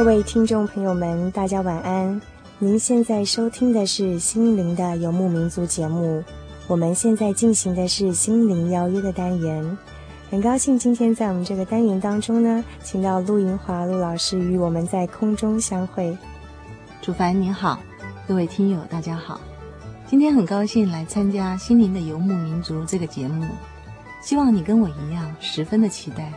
各位听众朋友们，大家晚安。您现在收听的是心灵的游牧民族节目。我们现在进行的是心灵邀约的单元。很高兴今天在我们这个单元当中呢，请到陆银华陆老师与我们在空中相会。主凡您好，各位听友大家好。今天很高兴来参加《心灵的游牧民族》这个节目，希望你跟我一样十分的期待。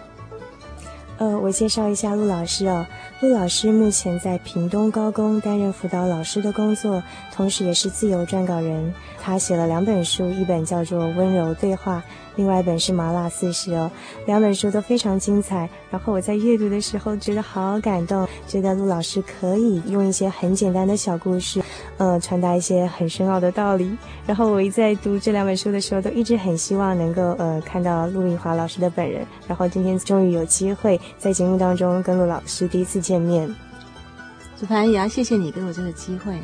呃，我介绍一下陆老师哦。陆老师目前在屏东高工担任辅导老师的工作，同时也是自由撰稿人。他写了两本书，一本叫做《温柔对话》，另外一本是《麻辣四十》哦。两本书都非常精彩。然后我在阅读的时候觉得好感动，觉得陆老师可以用一些很简单的小故事，呃，传达一些很深奥的道理。然后我一在读这两本书的时候，都一直很希望能够呃看到陆银华老师的本人。然后今天终于有机会在节目当中跟陆老师第一次见。面，祖凡也要谢谢你给我这个机会。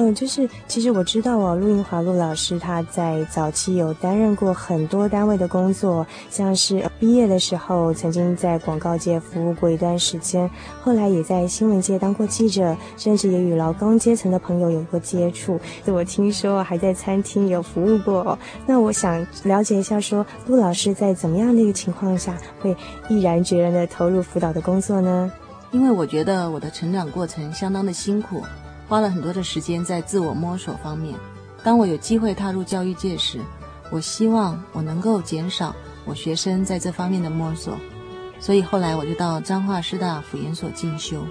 嗯，就是其实我知道哦，陆英华陆老师他在早期有担任过很多单位的工作，像是毕业的时候曾经在广告界服务过一段时间，后来也在新闻界当过记者，甚至也与劳工阶层的朋友有过接触。我听说还在餐厅有服务过哦。那我想了解一下说，说陆老师在怎么样的一个情况下会毅然决然的投入辅导的工作呢？因为我觉得我的成长过程相当的辛苦，花了很多的时间在自我摸索方面。当我有机会踏入教育界时，我希望我能够减少我学生在这方面的摸索，所以后来我就到彰化师大辅研所进修。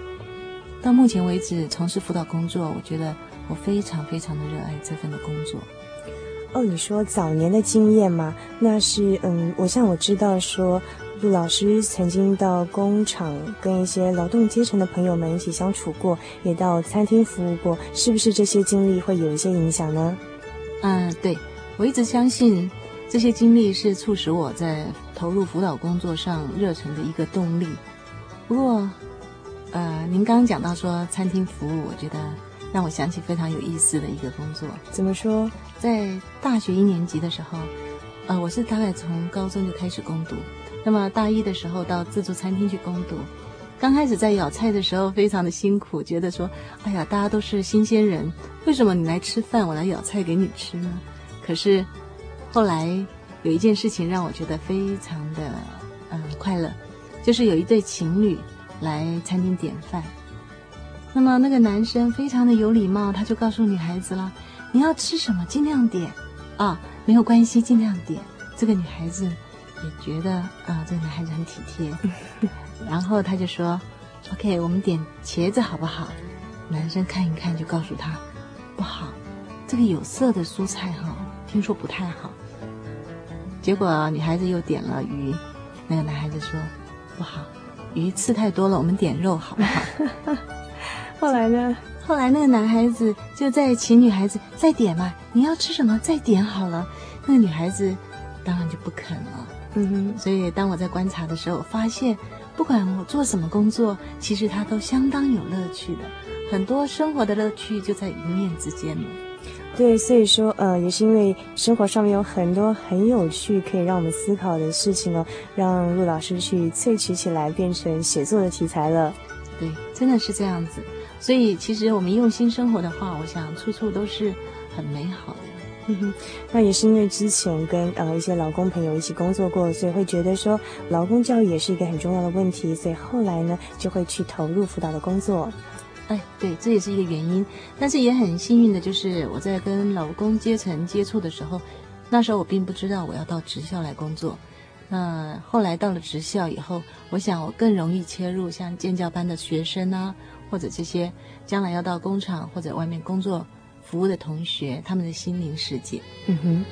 到目前为止，从事辅导工作，我觉得我非常非常的热爱这份的工作。哦，你说早年的经验吗？那是嗯，我像我知道说。陆老师曾经到工厂跟一些劳动阶层的朋友们一起相处过，也到餐厅服务过，是不是这些经历会有一些影响呢？嗯，对，我一直相信这些经历是促使我在投入辅导工作上热忱的一个动力。不过，呃，您刚刚讲到说餐厅服务，我觉得让我想起非常有意思的一个工作。怎么说？在大学一年级的时候，呃，我是大概从高中就开始攻读。那么大一的时候到自助餐厅去工读，刚开始在舀菜的时候非常的辛苦，觉得说，哎呀，大家都是新鲜人，为什么你来吃饭，我来舀菜给你吃呢？可是后来有一件事情让我觉得非常的嗯快乐，就是有一对情侣来餐厅点饭，那么那个男生非常的有礼貌，他就告诉女孩子了，你要吃什么尽量点啊，没有关系，尽量点。这个女孩子。也觉得啊、呃，这个男孩子很体贴，然后他就说：“OK，我们点茄子好不好？”男生看一看就告诉他：“不好，这个有色的蔬菜哈，听说不太好。”结果女孩子又点了鱼，那个男孩子说：“不好，鱼刺太多了，我们点肉好不好？” 后来呢？后来那个男孩子就在请女孩子再点嘛，你要吃什么再点好了。那个女孩子当然就不肯了。嗯哼，所以当我在观察的时候，发现不管我做什么工作，其实它都相当有乐趣的。很多生活的乐趣就在一念之间了。对，所以说，呃，也是因为生活上面有很多很有趣可以让我们思考的事情哦，让陆老师去萃取起来，变成写作的题材了。对，真的是这样子。所以，其实我们用心生活的话，我想处处都是很美好的。嗯哼，那也是因为之前跟呃一些劳工朋友一起工作过，所以会觉得说劳工教育也是一个很重要的问题，所以后来呢就会去投入辅导的工作。哎，对，这也是一个原因。但是也很幸运的就是我在跟劳工阶层接触的时候，那时候我并不知道我要到职校来工作。那后来到了职校以后，我想我更容易切入像建教班的学生啊，或者这些将来要到工厂或者外面工作。服务的同学，他们的心灵世界。嗯哼。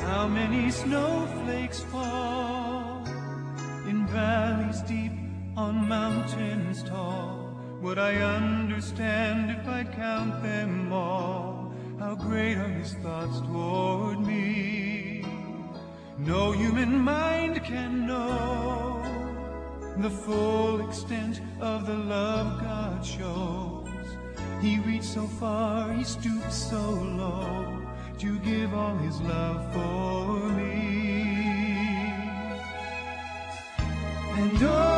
How many snowflakes fall in valleys deep on mountains tall? Would I understand if I count them all? How great are his thoughts toward me? No human mind can know the full extent of the love God shows. He reached so far, he stooped so low to give all his love for me. And oh,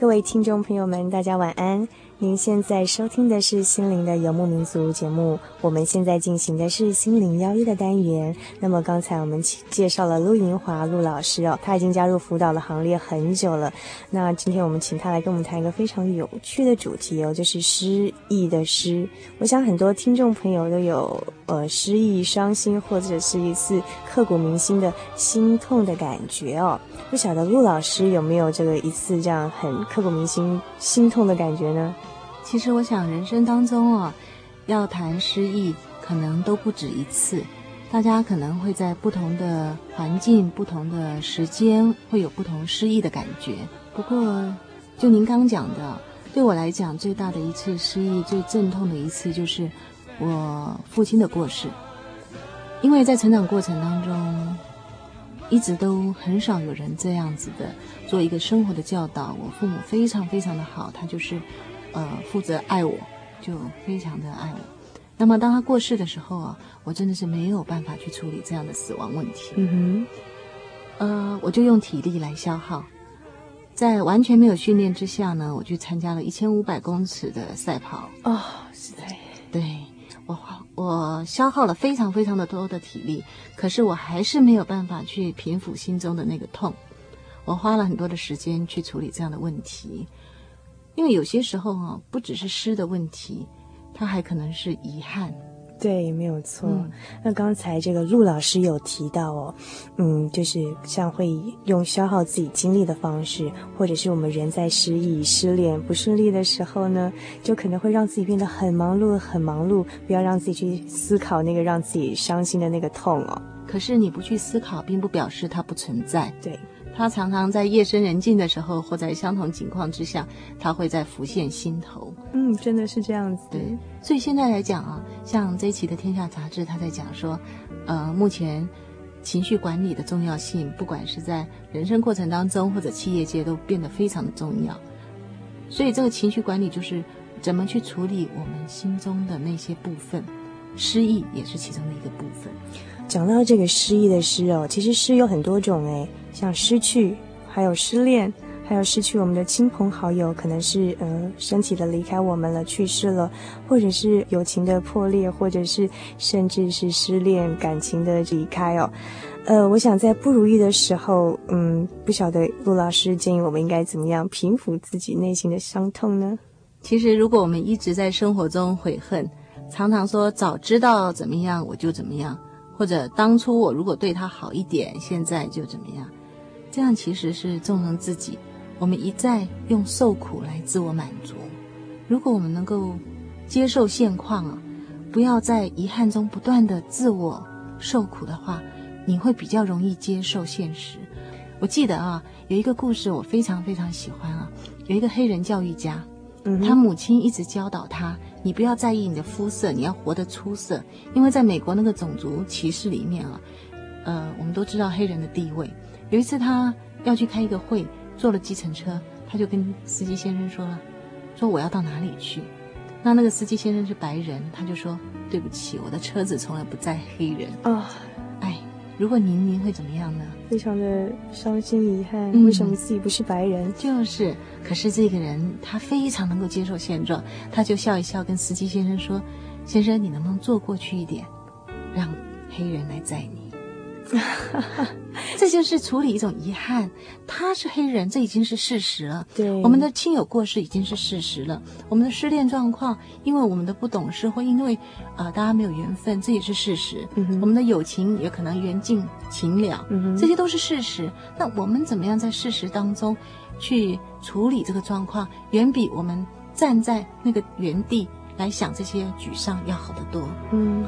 各位听众朋友们，大家晚安。您现在收听的是《心灵的游牧民族》节目，我们现在进行的是“心灵邀约”的单元。那么刚才我们介绍了陆银华陆老师哦，他已经加入辅导的行列很久了。那今天我们请他来跟我们谈一个非常有趣的主题哦，就是失意的失。我想很多听众朋友都有呃失意、伤心，或者是一次刻骨铭心的心痛的感觉哦。不晓得陆老师有没有这个一次这样很刻骨铭心、心痛的感觉呢？其实我想，人生当中啊，要谈失意，可能都不止一次。大家可能会在不同的环境、不同的时间，会有不同失意的感觉。不过，就您刚讲的，对我来讲，最大的一次失意、最阵痛的一次，就是我父亲的过世。因为在成长过程当中，一直都很少有人这样子的做一个生活的教导。我父母非常非常的好，他就是。呃，负责爱我，就非常的爱我。那么当他过世的时候啊，我真的是没有办法去处理这样的死亡问题。嗯哼，呃，我就用体力来消耗，在完全没有训练之下呢，我去参加了一千五百公尺的赛跑。哦，是的，对，我花我消耗了非常非常的多的体力，可是我还是没有办法去平复心中的那个痛。我花了很多的时间去处理这样的问题。因为有些时候啊，不只是诗的问题，它还可能是遗憾。对，没有错。嗯、那刚才这个陆老师有提到哦，嗯，就是像会用消耗自己精力的方式，或者是我们人在失意、失恋、不顺利的时候呢，就可能会让自己变得很忙碌、很忙碌，不要让自己去思考那个让自己伤心的那个痛哦。可是你不去思考，并不表示它不存在。对。他常常在夜深人静的时候，或在相同情况之下，他会在浮现心头。嗯，真的是这样子。对，所以现在来讲啊，像这一期的《天下杂志》，他在讲说，呃，目前情绪管理的重要性，不管是在人生过程当中，或者企业界，都变得非常的重要。所以，这个情绪管理就是怎么去处理我们心中的那些部分，失意也是其中的一个部分。讲到这个失意的失哦，其实失有很多种诶。像失去，还有失恋，还有失去我们的亲朋好友，可能是呃身体的离开我们了，去世了，或者是友情的破裂，或者是甚至是失恋感情的离开哦。呃，我想在不如意的时候，嗯，不晓得陆老师建议我们应该怎么样平复自己内心的伤痛呢？其实，如果我们一直在生活中悔恨，常常说早知道怎么样我就怎么样，或者当初我如果对他好一点，现在就怎么样。这样其实是纵容自己，我们一再用受苦来自我满足。如果我们能够接受现况啊，不要在遗憾中不断的自我受苦的话，你会比较容易接受现实。我记得啊，有一个故事我非常非常喜欢啊，有一个黑人教育家，嗯，他母亲一直教导他，你不要在意你的肤色，你要活得出色，因为在美国那个种族歧视里面啊，呃，我们都知道黑人的地位。有一次，他要去开一个会，坐了计程车，他就跟司机先生说了：“说我要到哪里去？”那那个司机先生是白人，他就说：“对不起，我的车子从来不载黑人。”哦，哎，如果您您会怎么样呢？非常的伤心遗憾，嗯，为什么自己不是白人？就是，可是这个人他非常能够接受现状，他就笑一笑，跟司机先生说：“先生，你能不能坐过去一点，让黑人来载你？” 这就是处理一种遗憾。他是黑人，这已经是事实了。对，我们的亲友过世已经是事实了。我们的失恋状况，因为我们的不懂事，或因为呃大家没有缘分，这也是事实。嗯、我们的友情也可能缘尽情了，嗯，这些都是事实。那我们怎么样在事实当中去处理这个状况，远比我们站在那个原地来想这些沮丧要好得多。嗯。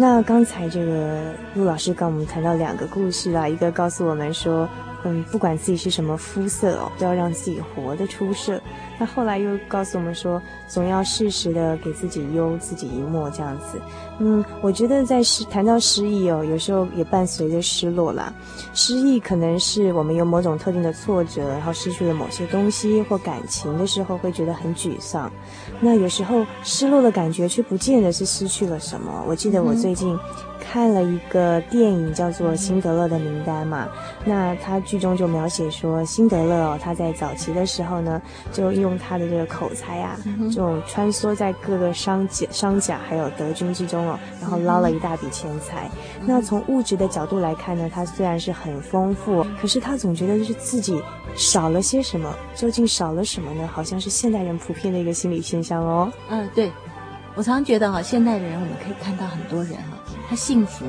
那刚才这个陆老师跟我们谈到两个故事啦，一个告诉我们说。嗯，不管自己是什么肤色哦，都要让自己活得出色。那后来又告诉我们说，总要适时的给自己忧自己一默这样子。嗯，我觉得在失谈到失意哦，有时候也伴随着失落啦。失意可能是我们有某种特定的挫折，然后失去了某些东西或感情的时候，会觉得很沮丧。那有时候失落的感觉却不见得是失去了什么。我记得我最近。看了一个电影叫做《辛德勒的名单》嘛，那他剧中就描写说，辛德勒哦，他在早期的时候呢，就用他的这个口才啊，这种穿梭在各个商贾、商贾还有德军之中哦，然后捞了一大笔钱财。那从物质的角度来看呢，他虽然是很丰富，可是他总觉得就是自己少了些什么。究竟少了什么呢？好像是现代人普遍的一个心理现象哦。嗯，对，我常常觉得哈，现代的人我们可以看到很多人哈。他幸福，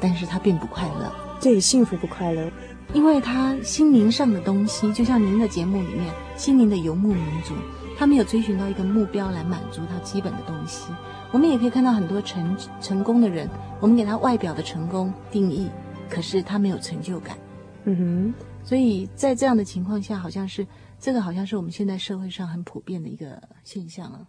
但是他并不快乐。对，幸福不快乐，因为他心灵上的东西，就像您的节目里面，心灵的游牧民族，他没有追寻到一个目标来满足他基本的东西。我们也可以看到很多成成功的人，我们给他外表的成功定义，可是他没有成就感。嗯哼，所以在这样的情况下，好像是这个，好像是我们现在社会上很普遍的一个现象啊。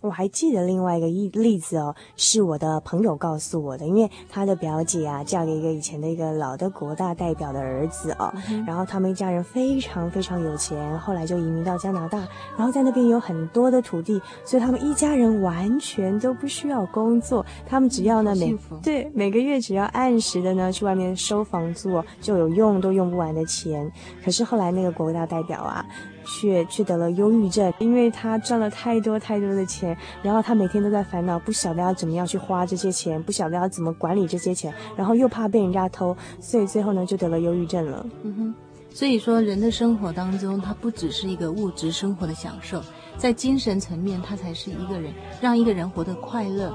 我还记得另外一个例例子哦，是我的朋友告诉我的，因为他的表姐啊嫁给一个以前的一个老的国大代表的儿子哦，嗯、然后他们一家人非常非常有钱，后来就移民到加拿大，然后在那边有很多的土地，所以他们一家人完全都不需要工作，他们只要呢每对每个月只要按时的呢去外面收房租哦，就有用都用不完的钱。可是后来那个国大代表啊。却却得了忧郁症，因为他赚了太多太多的钱，然后他每天都在烦恼，不晓得要怎么样去花这些钱，不晓得要怎么管理这些钱，然后又怕被人家偷，所以最后呢就得了忧郁症了。嗯哼，所以说人的生活当中，它不只是一个物质生活的享受，在精神层面，它才是一个人让一个人活得快乐，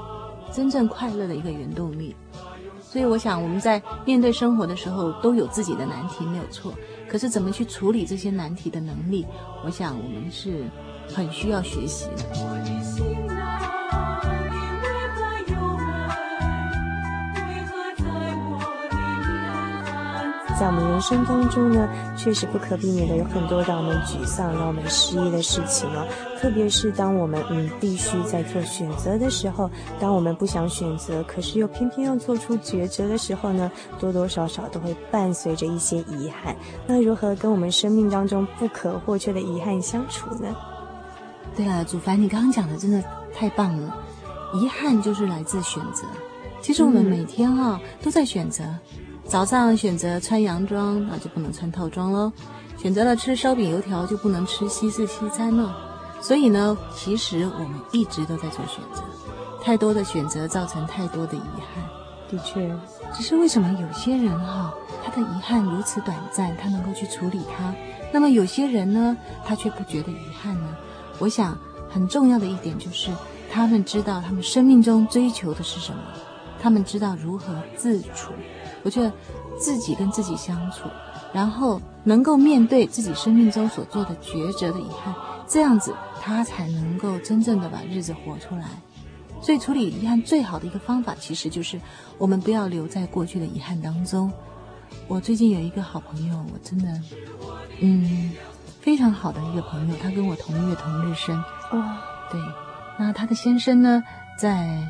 真正快乐的一个原动力。所以我想我们在面对生活的时候，都有自己的难题，没有错。可是怎么去处理这些难题的能力，我想我们是很需要学习的。在我们人生当中呢，确实不可避免的有很多让我们沮丧、让我们失意的事情哦。特别是当我们嗯必须在做选择的时候，当我们不想选择，可是又偏偏要做出抉择的时候呢，多多少少都会伴随着一些遗憾。那如何跟我们生命当中不可或缺的遗憾相处呢？对啊，祖凡，你刚刚讲的真的太棒了。遗憾就是来自选择。其实我们每天啊、哦嗯、都在选择。早上选择穿洋装，那就不能穿套装喽；选择了吃烧饼油条，就不能吃西式西餐喽。所以呢，其实我们一直都在做选择，太多的选择造成太多的遗憾。的确，只是为什么有些人哈，他的遗憾如此短暂，他能够去处理它；那么有些人呢，他却不觉得遗憾呢？我想很重要的一点就是，他们知道他们生命中追求的是什么，他们知道如何自处。我觉得自己跟自己相处，然后能够面对自己生命中所做的抉择的遗憾，这样子他才能够真正的把日子活出来。所以处理遗憾最好的一个方法，其实就是我们不要留在过去的遗憾当中。我最近有一个好朋友，我真的，嗯，非常好的一个朋友，他跟我同月同日生。哦，对，那他的先生呢，在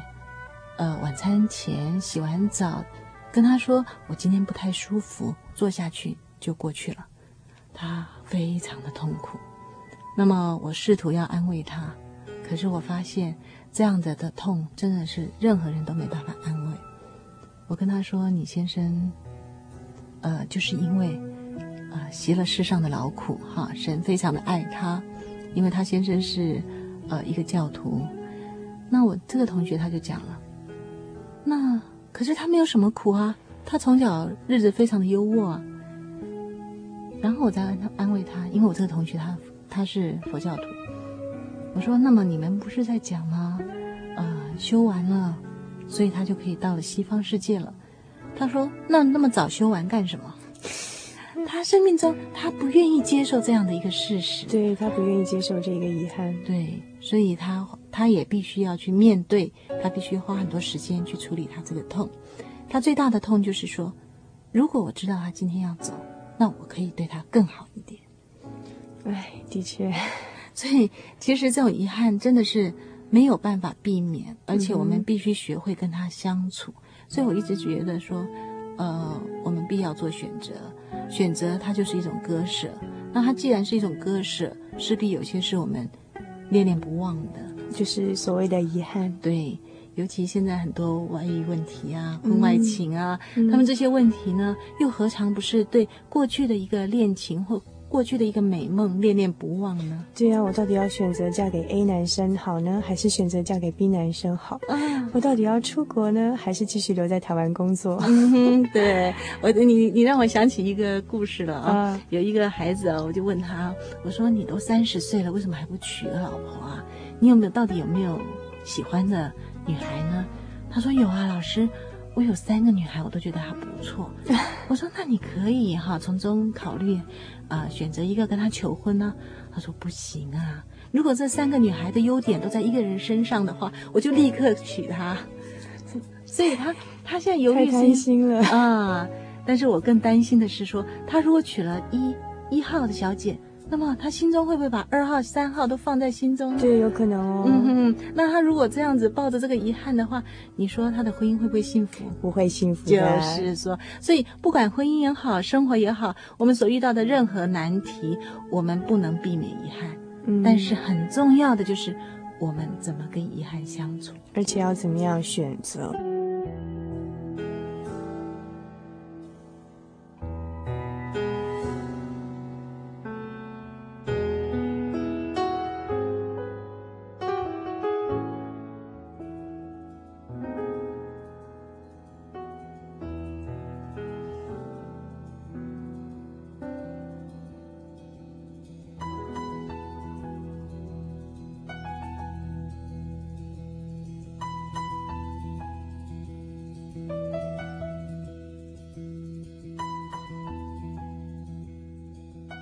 呃晚餐前洗完澡。跟他说，我今天不太舒服，坐下去就过去了。他非常的痛苦。那么我试图要安慰他，可是我发现这样子的痛真的是任何人都没办法安慰。我跟他说：“你先生，呃，就是因为呃习了世上的劳苦，哈，神非常的爱他，因为他先生是呃一个教徒。那我这个同学他就讲了，那。”可是他没有什么苦啊，他从小日子非常的优渥啊。然后我再安安慰他，因为我这个同学他他是佛教徒，我说：那么你们不是在讲吗？呃，修完了，所以他就可以到了西方世界了。他说：那那么早修完干什么？他生命中他不愿意接受这样的一个事实，对，他不愿意接受这个遗憾，对，所以他。他也必须要去面对，他必须花很多时间去处理他这个痛。他最大的痛就是说，如果我知道他今天要走，那我可以对他更好一点。哎，的确，所以其实这种遗憾真的是没有办法避免，而且我们必须学会跟他相处。嗯、所以我一直觉得说，呃，我们必要做选择，选择它就是一种割舍。那它既然是一种割舍，势必有些是我们念念不忘的，就是所谓的遗憾。对，尤其现在很多外遇问题啊、婚外情啊，嗯、他们这些问题呢，又何尝不是对过去的一个恋情或过去的一个美梦恋恋不忘呢？对啊，我到底要选择嫁给 A 男生好呢，还是选择嫁给 B 男生好？啊，我到底要出国呢，还是继续留在台湾工作？嗯哼，对我，你你让我想起一个故事了啊。啊有一个孩子啊，我就问他，我说你都三十岁了，为什么还不娶个老婆啊？你有没有到底有没有喜欢的女孩呢？他说有啊，老师。我有三个女孩，我都觉得还不错。我说那你可以哈，从中考虑，啊、呃，选择一个跟她求婚呢、啊。他说不行啊，如果这三个女孩的优点都在一个人身上的话，我就立刻娶她。所以他他现在犹豫担心了啊。但是我更担心的是说，他如果娶了一一号的小姐。那么他心中会不会把二号、三号都放在心中呢？对，有可能哦。嗯哼，那他如果这样子抱着这个遗憾的话，你说他的婚姻会不会幸福？不会幸福。就是说，所以不管婚姻也好，生活也好，我们所遇到的任何难题，我们不能避免遗憾。嗯。但是很重要的就是，我们怎么跟遗憾相处，而且要怎么样选择。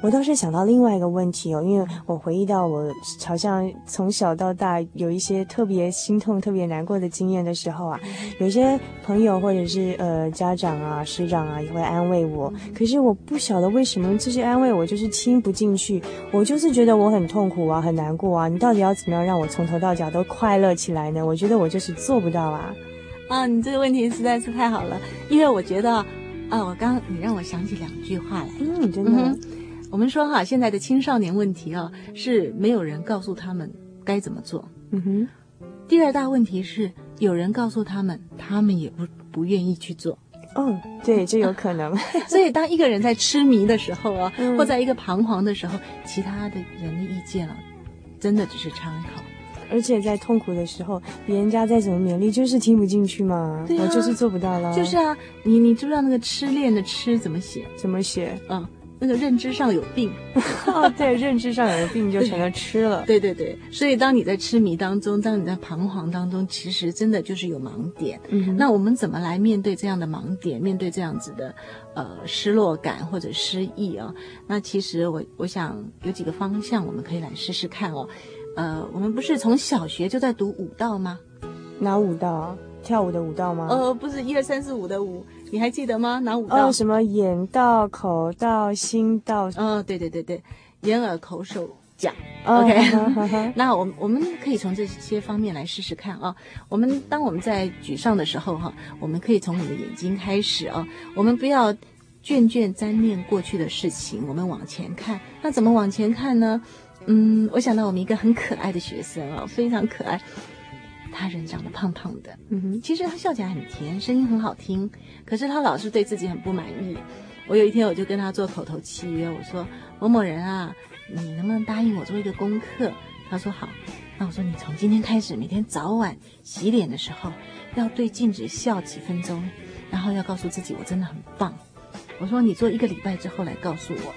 我倒是想到另外一个问题哦，因为我回忆到我好像从小到大有一些特别心痛、特别难过的经验的时候啊，有些朋友或者是呃家长啊、师长啊也会安慰我，可是我不晓得为什么这些安慰我就是听不进去，我就是觉得我很痛苦啊、很难过啊，你到底要怎么样让我从头到脚都快乐起来呢？我觉得我就是做不到啊。啊，你这个问题实在是太好了，因为我觉得啊，我刚你让我想起两句话来，嗯，真的。嗯我们说哈，现在的青少年问题啊，是没有人告诉他们该怎么做。嗯哼。第二大问题是，有人告诉他们，他们也不不愿意去做。哦，对，这有可能。所以，当一个人在痴迷的时候啊，嗯、或在一个彷徨的时候，其他的人的意见啊，真的只是参考。而且在痛苦的时候，别人家再怎么勉励，就是听不进去嘛。对啊，我就是做不到了。就是啊，你你知不知道那个痴恋的痴怎么写？怎么写？嗯。那个认知上有病，哦，对，认知上有病就成了吃了。对对对，所以当你在痴迷当中，当你在彷徨当中，其实真的就是有盲点。嗯，那我们怎么来面对这样的盲点？面对这样子的呃失落感或者失意啊？那其实我我想有几个方向我们可以来试试看哦。呃，我们不是从小学就在读舞蹈吗？哪舞蹈？跳舞的舞蹈吗？呃，不是一二三四五的舞。你还记得吗？哪五道？哦，什么眼道、口道、心道？嗯、哦，对对对对，眼耳口手脚。OK，那我们我们可以从这些方面来试试看啊。我们当我们在沮丧的时候哈，我们可以从我们的眼睛开始啊。我们不要眷眷沾念过去的事情，我们往前看。那怎么往前看呢？嗯，我想到我们一个很可爱的学生啊，非常可爱。他人长得胖胖的，嗯哼，其实他笑起来很甜，声音很好听。可是他老是对自己很不满意。我有一天我就跟他做口头契约，我说某某人啊，你能不能答应我做一个功课？他说好。那我说你从今天开始，每天早晚洗脸的时候要对镜子笑几分钟，然后要告诉自己我真的很棒。我说你做一个礼拜之后来告诉我。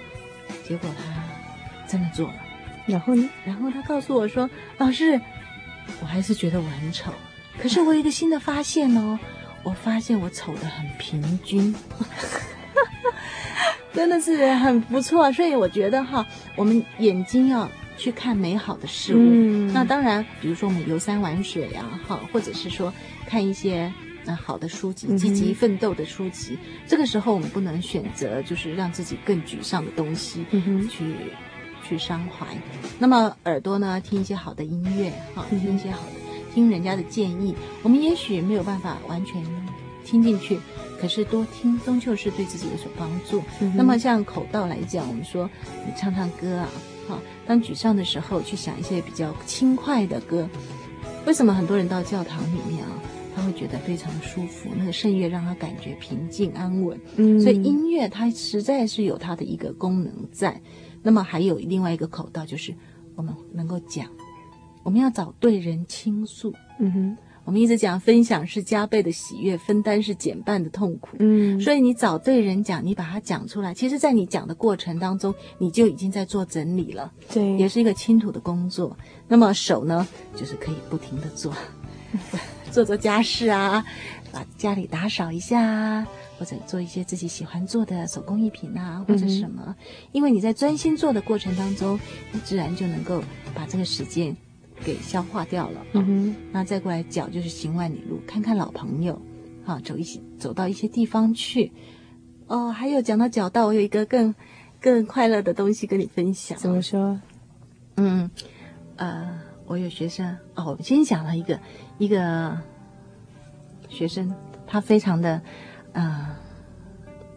结果他真的做了。然后呢？然后他告诉我说，老师。我还是觉得我很丑，可是我有一个新的发现哦，我发现我丑得很平均，真的是很不错。所以我觉得哈，我们眼睛要去看美好的事物。嗯、那当然，比如说我们游山玩水啊，哈，或者是说看一些呃好的书籍，积极奋斗的书籍。嗯、这个时候我们不能选择就是让自己更沮丧的东西，嗯、去去伤怀。那么耳朵呢，听一些好的音乐，哈，听一些好的，听人家的建议。我们也许没有办法完全听进去。可是多听终究是对自己有所帮助。嗯、那么像口道来讲，我们说你唱唱歌啊，好，当沮丧的时候去想一些比较轻快的歌。为什么很多人到教堂里面啊，他会觉得非常舒服？那个圣乐让他感觉平静安稳。嗯，所以音乐它实在是有它的一个功能在。那么还有另外一个口道，就是我们能够讲，我们要找对人倾诉。嗯哼。我们一直讲分享是加倍的喜悦，分担是减半的痛苦。嗯，所以你找对人讲，你把它讲出来，其实，在你讲的过程当中，你就已经在做整理了。对，也是一个倾吐的工作。那么手呢，就是可以不停的做，做做家事啊，把家里打扫一下啊，或者做一些自己喜欢做的手工艺品啊，或者什么。嗯，因为你在专心做的过程当中，你自然就能够把这个时间。给消化掉了，嗯哼，那再过来脚就是行万里路，看看老朋友，好走一些走到一些地方去，哦，还有讲到脚道，我有一个更更快乐的东西跟你分享。怎么说？嗯，呃，我有学生哦，我今天讲了一个一个学生，他非常的呃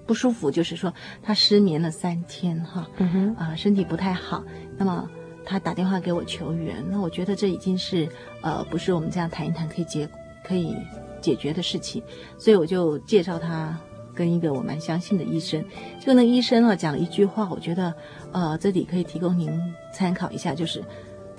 不舒服，就是说他失眠了三天哈，嗯哼，啊、呃，身体不太好，那么。他打电话给我求援，那我觉得这已经是呃不是我们这样谈一谈可以解可以解决的事情，所以我就介绍他跟一个我蛮相信的医生。就那个医生啊讲了一句话，我觉得呃这里可以提供您参考一下，就是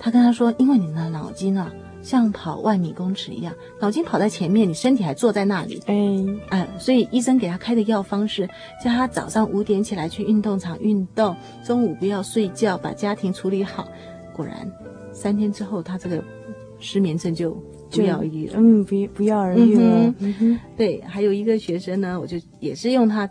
他跟他说，因为你的脑筋啊像跑万米公尺一样，脑筋跑在前面，你身体还坐在那里，哎哎，所以医生给他开的药方是叫他早上五点起来去运动场运动，中午不要睡觉，把家庭处理好。果然，三天之后，他这个失眠症就不药而愈了。嗯，不不药而愈了。嗯哼，对，还有一个学生呢，我就也是用他，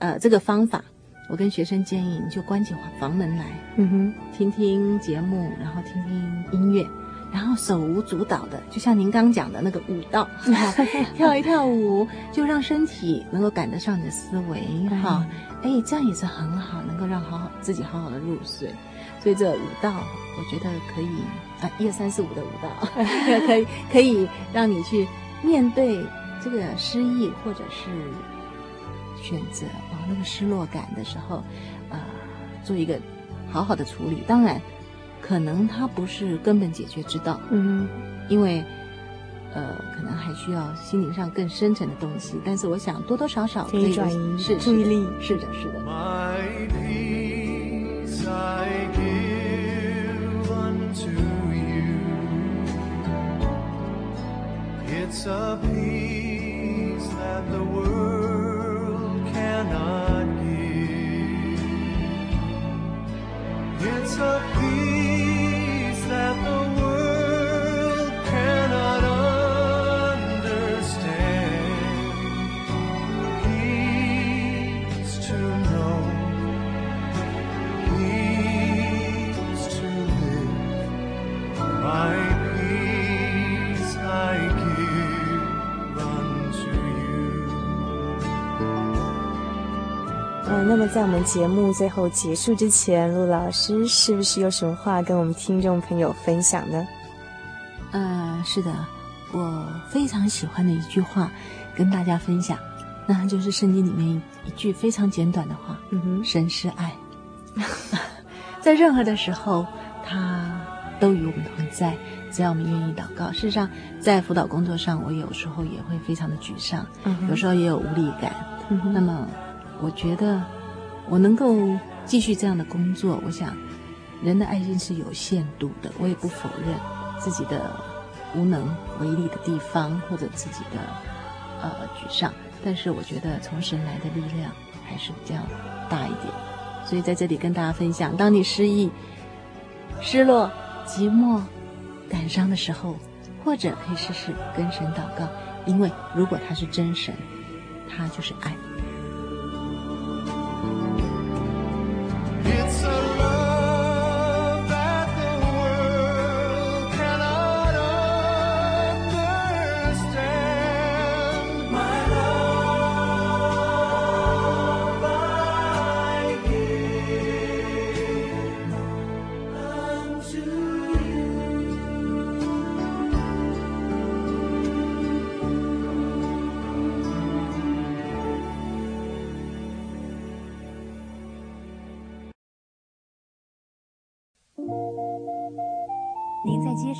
呃，这个方法。我跟学生建议，你就关起房门来，嗯哼，听听节目，然后听听音乐，然后手舞足蹈的，就像您刚讲的那个舞蹈，跳一跳舞，就让身体能够赶得上你的思维，哈，哎，这样也是很好，能够让好好自己好好的入睡。所以这舞蹈，我觉得可以啊，一二三四五的舞蹈，可以可以让你去面对这个失意，或者是选择啊那个失落感的时候，啊、呃，做一个好好的处理。当然，可能它不是根本解决之道，嗯，因为呃，可能还需要心灵上更深层的东西。但是我想多多少少可以转移注意力，是的，是的。It's a peace. 那么，在我们节目最后结束之前，陆老师是不是有什么话跟我们听众朋友分享呢？呃，是的，我非常喜欢的一句话跟大家分享，那就是圣经里面一句非常简短的话：“嗯哼，神是爱。”在任何的时候，他都与我们同在，只要我们愿意祷告。事实上，在辅导工作上，我有时候也会非常的沮丧，嗯、有时候也有无力感。嗯、那么。我觉得我能够继续这样的工作，我想人的爱心是有限度的，我也不否认自己的无能为力的地方或者自己的呃沮丧，但是我觉得从神来的力量还是比较大一点，所以在这里跟大家分享，当你失意、失落、寂寞、感伤的时候，或者可以试试跟神祷告，因为如果他是真神，他就是爱。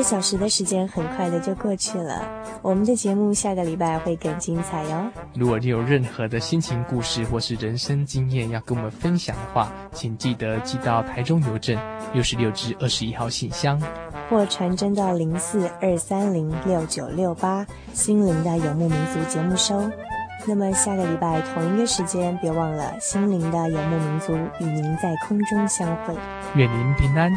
个小时的时间很快的就过去了，我们的节目下个礼拜会更精彩哟。如果你有任何的心情故事或是人生经验要跟我们分享的话，请记得寄到台中邮政六十六至二十一号信箱，或传真到零四二三零六九六八心灵的游牧民族节目收。那么下个礼拜同一个时间，别忘了心灵的游牧民族与您在空中相会。愿您平安。